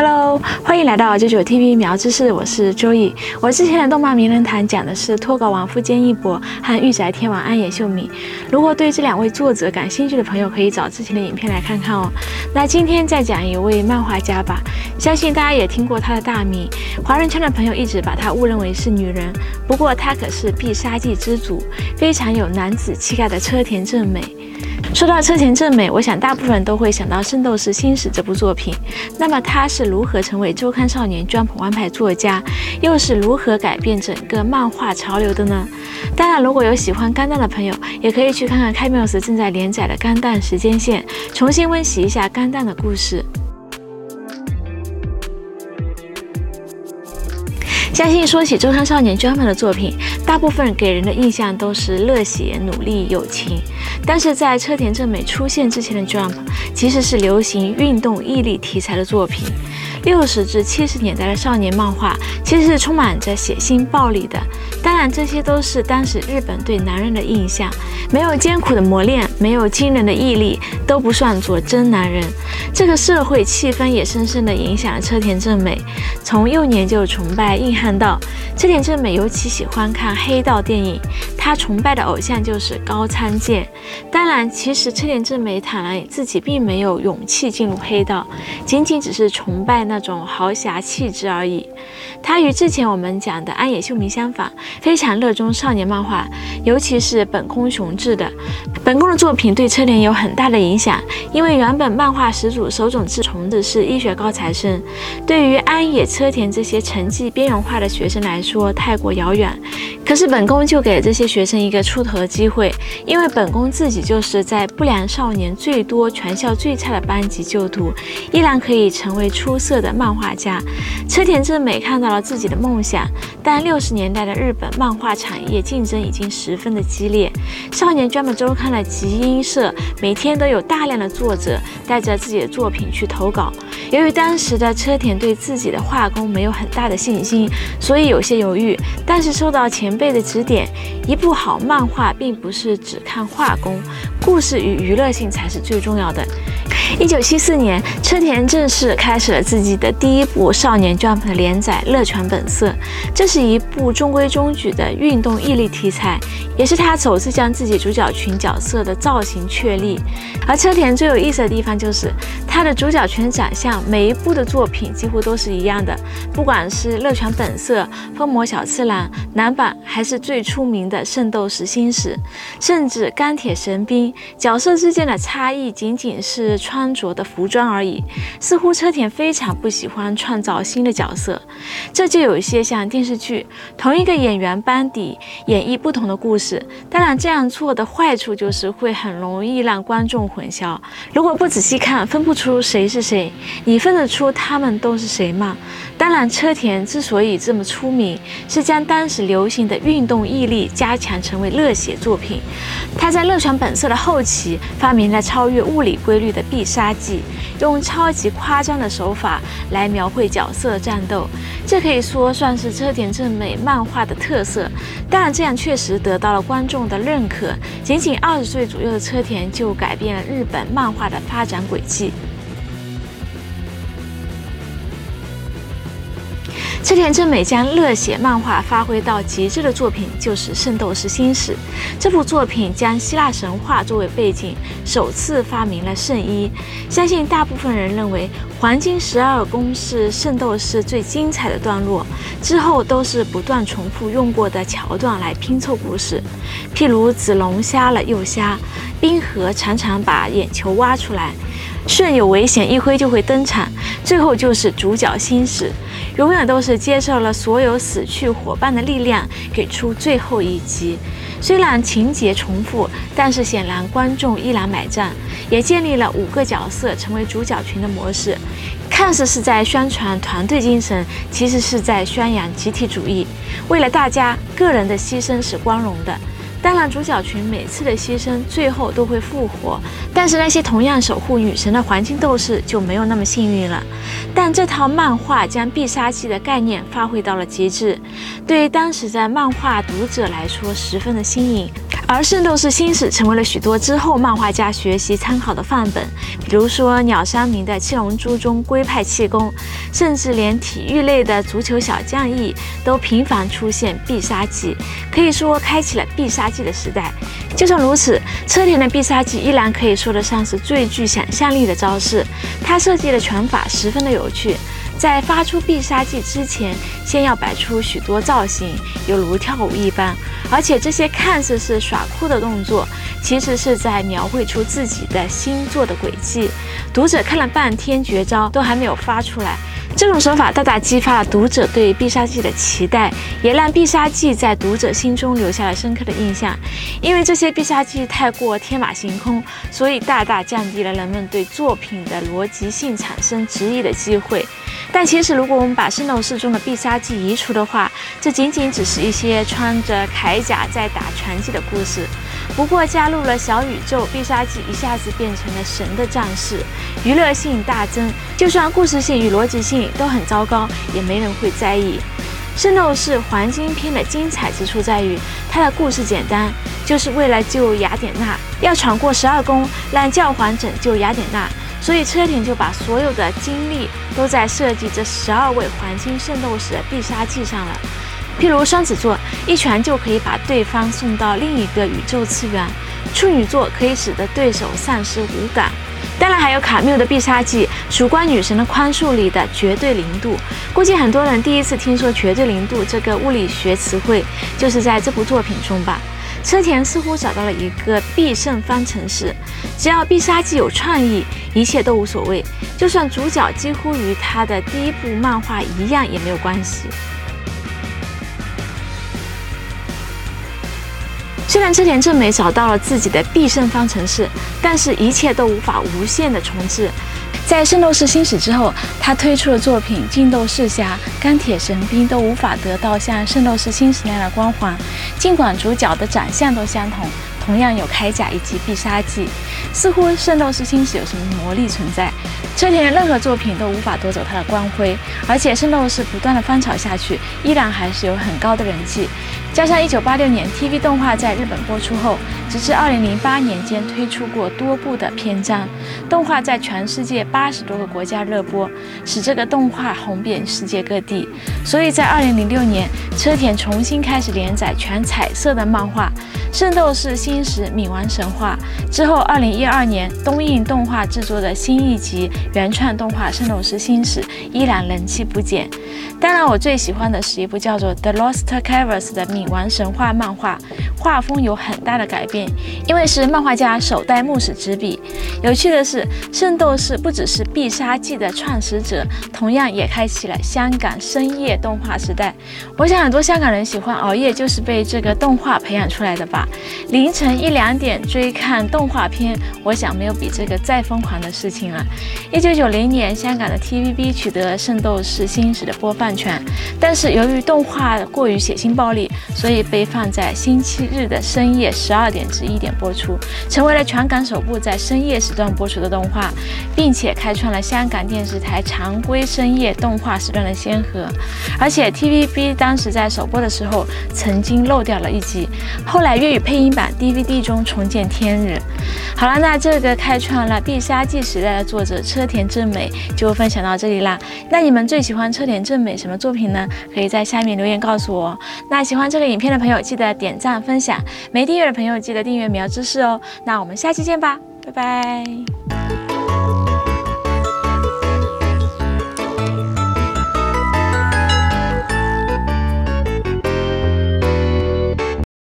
Hello，欢迎来到九九 TV 苗知识，我是周易。我之前的动漫名人堂讲的是脱稿王富坚义博和御宅天王安野秀明。如果对这两位作者感兴趣的朋友，可以找之前的影片来看看哦。那今天再讲一位漫画家吧，相信大家也听过他的大名。华人圈的朋友一直把他误认为是女人，不过他可是必杀技之祖，非常有男子气概的车田正美。说到车前正美，我想大部分人都会想到《圣斗士星矢》这部作品。那么他是如何成为周刊少年 Jump 王牌作家，又是如何改变整个漫画潮流的呢？当然，如果有喜欢钢蛋的朋友，也可以去看看 k a m i s 正在连载的《钢蛋时间线》，重新温习一下钢蛋的故事。相信说起周刊少年 Jump 的作品，大部分给人的印象都是热血、努力、友情。但是在车田正美出现之前的 Jump，其实是流行运动、毅力题材的作品。六十至七十年代的少年漫画其实是充满着血腥暴力的，当然这些都是当时日本对男人的印象。没有艰苦的磨练，没有惊人的毅力，都不算做真男人。这个社会气氛也深深地影响了车田正美。从幼年就崇拜硬汉道，车田正美尤其喜欢看黑道电影，他崇拜的偶像就是高仓健。当然，其实车田正美坦然自己并没有勇气进入黑道，仅仅只是崇拜那种豪侠气质而已。他与之前我们讲的安野秀明相反，非常热衷少年漫画，尤其是本宫雄志的。本宫的作作品对车田有很大的影响，因为原本漫画始祖手冢治虫子是医学高材生，对于安野、车田这些成绩边缘化的学生来说太过遥远。可是本宫就给这些学生一个出头的机会，因为本宫自己就是在不良少年最多、全校最差的班级就读，依然可以成为出色的漫画家。车田正美看到了自己的梦想，但六十年代的日本漫画产业竞争已经十分的激烈，少年专门周刊的集音社每天都有大量的作者带着自己的作品去投稿。由于当时的车田对自己的画工没有很大的信心，所以有些犹豫。但是受到前辈的指点，一部好漫画并不是只看画工，故事与娱乐性才是最重要的。一九七四年，车田正式开始了自己的第一部少年 Jump 的连载《乐传本色》，这是一部中规中矩的运动毅力题材，也是他首次将自己主角群角色的造型确立。而车田最有意思的地方就是他的主角群长相，每一部的作品几乎都是一样的，不管是《乐传本色》、《疯魔小次郎》、男版，还是最出名的《圣斗士星矢》，甚至《钢铁神兵》，角色之间的差异仅仅是穿。穿着的服装而已，似乎车田非常不喜欢创造新的角色，这就有一些像电视剧，同一个演员班底演绎不同的故事。当然，这样做的坏处就是会很容易让观众混淆。如果不仔细看，分不出谁是谁。你分得出他们都是谁吗？当然，车田之所以这么出名，是将当时流行的运动毅力加强成为热血作品。他在《热传本色》的后期发明了超越物理规律的必杀技，用超级夸张的手法来描绘角色战斗，这可以说算是车田正美漫画的特色。当然，这样确实得到了观众的认可。仅仅二十岁左右的车田就改变了日本漫画的发展轨迹。赤田正美将热血漫画发挥到极致的作品就是《圣斗士星矢》。这部作品将希腊神话作为背景，首次发明了圣衣。相信大部分人认为黄金十二宫是圣斗士最精彩的段落，之后都是不断重复用过的桥段来拼凑故事。譬如子龙瞎了又瞎，冰河常常把眼球挖出来。瞬有危险，一挥就会登场。最后就是主角星矢，永远都是接受了所有死去伙伴的力量，给出最后一击。虽然情节重复，但是显然观众依然买账，也建立了五个角色成为主角群的模式。看似是在宣传团队精神，其实是在宣扬集体主义。为了大家，个人的牺牲是光荣的。当然，主角群每次的牺牲最后都会复活，但是那些同样守护女神的黄金斗士就没有那么幸运了。但这套漫画将必杀技的概念发挥到了极致，对于当时在漫画读者来说十分的新颖。而《圣斗士星矢》成为了许多之后漫画家学习参考的范本，比如说鸟山明的《七龙珠》中龟派气功，甚至连体育类的足球小将翼都频繁出现必杀技，可以说开启了必杀技的时代。就算如此，车田的必杀技依然可以说得上是最具想象力的招式，他设计的拳法十分的有趣。在发出必杀技之前，先要摆出许多造型，犹如跳舞一般。而且这些看似是耍酷的动作，其实是在描绘出自己的星座的轨迹。读者看了半天，绝招都还没有发出来。这种手法大大激发了读者对必杀技的期待，也让必杀技在读者心中留下了深刻的印象。因为这些必杀技太过天马行空，所以大大降低了人们对作品的逻辑性产生质疑的机会。但其实，如果我们把圣斗士中的必杀技移除的话，这仅仅只是一些穿着铠甲在打拳击的故事。不过加入了小宇宙，必杀技一下子变成了神的战士，娱乐性大增。就算故事性与逻辑性都很糟糕，也没人会在意。圣斗士黄金篇的精彩之处在于，它的故事简单，就是为了救雅典娜，要闯过十二宫，让教皇拯救雅典娜。所以车田就把所有的精力都在设计这十二位黄金圣斗士的必杀技上了。譬如双子座，一拳就可以把对方送到另一个宇宙次元；处女座可以使得对手丧失五感。当然还有卡缪的必杀技——曙光女神的宽恕里的绝对零度。估计很多人第一次听说“绝对零度”这个物理学词汇，就是在这部作品中吧。车田似乎找到了一个必胜方程式，只要必杀技有创意，一切都无所谓。就算主角几乎与他的第一部漫画一样，也没有关系。虽然车田正美找到了自己的必胜方程式，但是一切都无法无限的重置。在《圣斗士星矢》之后，他推出的作品《劲斗士侠》《钢铁神兵》都无法得到像《圣斗士星矢》那样的光环。尽管主角的长相都相同，同样有铠甲以及必杀技，似乎《圣斗士星矢》有什么魔力存在。车田任何作品都无法夺走他的光辉，而且《圣斗士》不断的翻炒下去，依然还是有很高的人气。加上1986年 TV 动画在日本播出后，直至2008年间推出过多部的篇章，动画在全世界八十多个国家热播，使这个动画红遍世界各地。所以在2006年，车田重新开始连载全彩色的漫画《圣斗士星矢：冥王神话》。之后，2012年东映动画制作的新一集原创动画《圣斗士星矢》依然人气不减。当然，我最喜欢的是一部叫做《The Lost Canvas》的冥。玩神话漫画画风有很大的改变，因为是漫画家首代木史之笔。有趣的是，圣斗士不只是必杀技的创始者，同样也开启了香港深夜动画时代。我想很多香港人喜欢熬夜，就是被这个动画培养出来的吧。凌晨一两点追看动画片，我想没有比这个再疯狂的事情了。一九九零年，香港的 TVB 取得了《圣斗士星矢》的播放权，但是由于动画过于血腥暴力。所以被放在星期日的深夜十二点至一点播出，成为了全港首部在深夜时段播出的动画，并且开创了香港电视台常规深夜动画时段的先河。而且 TVB 当时在首播的时候曾经漏掉了一集，后来粤语配音版 DVD 中重见天日。好了，那这个开创了必杀技时代的作者车田正美就分享到这里啦。那你们最喜欢车田正美什么作品呢？可以在下面留言告诉我。那喜欢这个。影片的朋友记得点赞分享，没订阅的朋友记得订阅苗知识哦。那我们下期见吧，拜拜。